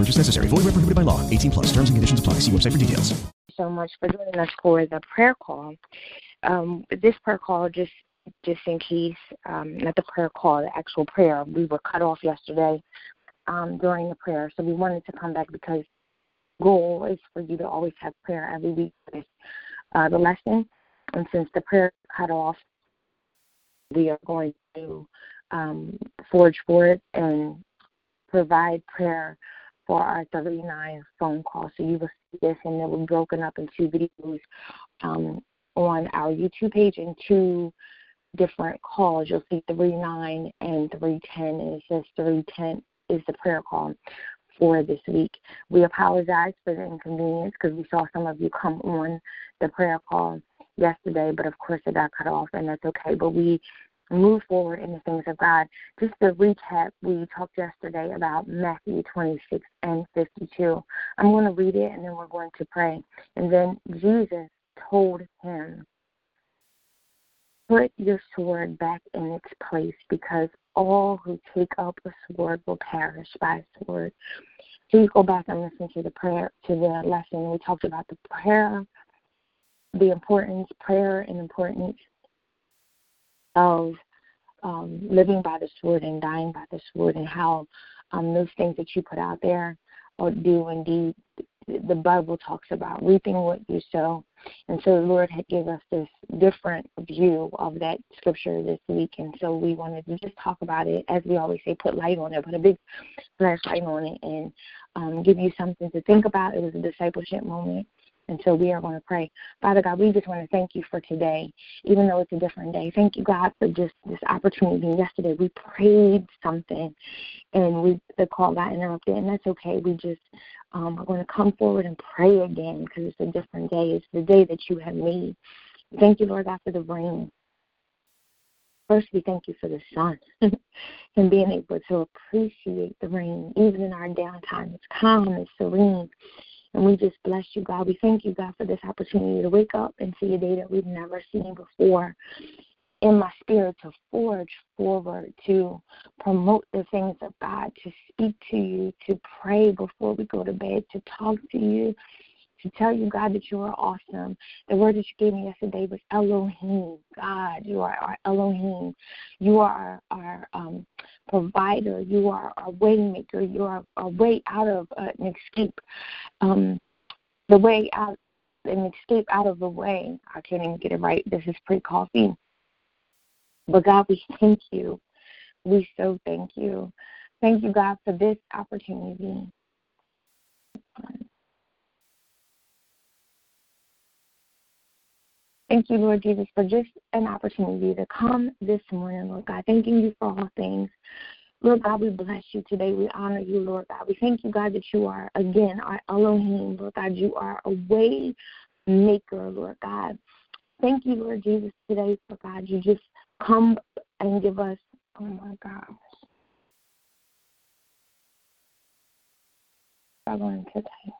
Purchase necessary. Void where prohibited by law. 18 plus. Terms and conditions apply. See website for details. so much for joining us for the prayer call. Um, this prayer call, just just in case, um, not the prayer call, the actual prayer. We were cut off yesterday um, during the prayer, so we wanted to come back because goal is for you to always have prayer every week with uh, the lesson. And since the prayer cut off, we are going to um, forge forward and provide prayer for our 39 phone call. So you will see this, and it will be broken up in two videos um, on our YouTube page and two different calls. You'll see 39 and 310, and it says 310 is the prayer call for this week. We apologize for the inconvenience because we saw some of you come on the prayer call yesterday, but of course it got cut off, and that's okay. But we move forward in the things of God. Just to recap, we talked yesterday about Matthew 26 and 52. I'm going to read it and then we're going to pray. And then Jesus told him, Put your sword back in its place because all who take up a sword will perish by a sword. Please go back and listen to the prayer to the lesson. We talked about the prayer, the importance, prayer and importance of um, living by the sword and dying by the sword, and how um, those things that you put out there or do indeed the Bible talks about reaping what you sow. And so the Lord had given us this different view of that scripture this week. And so we wanted to just talk about it, as we always say, put light on it, put a big flashlight on it, and um, give you something to think about. It was a discipleship moment. And so we are going to pray. Father God, we just want to thank you for today, even though it's a different day. Thank you, God, for just this opportunity. Yesterday we prayed something and we the call got interrupted, and that's okay. We just um, are going to come forward and pray again because it's a different day. It's the day that you have made. Thank you, Lord God, for the rain. First, we thank you for the sun and being able to appreciate the rain, even in our downtime. It's calm, it's serene, and we just bless you, God. We thank you, God, for this opportunity to wake up and see a day that we've never seen before. In my spirit, to forge forward, to promote the things of God, to speak to you, to pray before we go to bed, to talk to you, to tell you, God, that you are awesome. The word that you gave me yesterday was Elohim. God, you are our Elohim. You are our, um, provider. You are a waymaker. You are a way out of uh, an escape. Um, the way out, an escape out of the way. I can't even get it right. This is pre coffee. But God, we thank you. We so thank you. Thank you, God, for this opportunity. Thank you, Lord Jesus, for just an opportunity to come this morning, Lord God. Thanking you for all things. Lord God, we bless you today. We honor you, Lord God. We thank you, God, that you are, again, our Elohim, Lord God. You are a way maker, Lord God. Thank you, Lord Jesus, today, for God. You just come and give us, oh my gosh. Struggling today.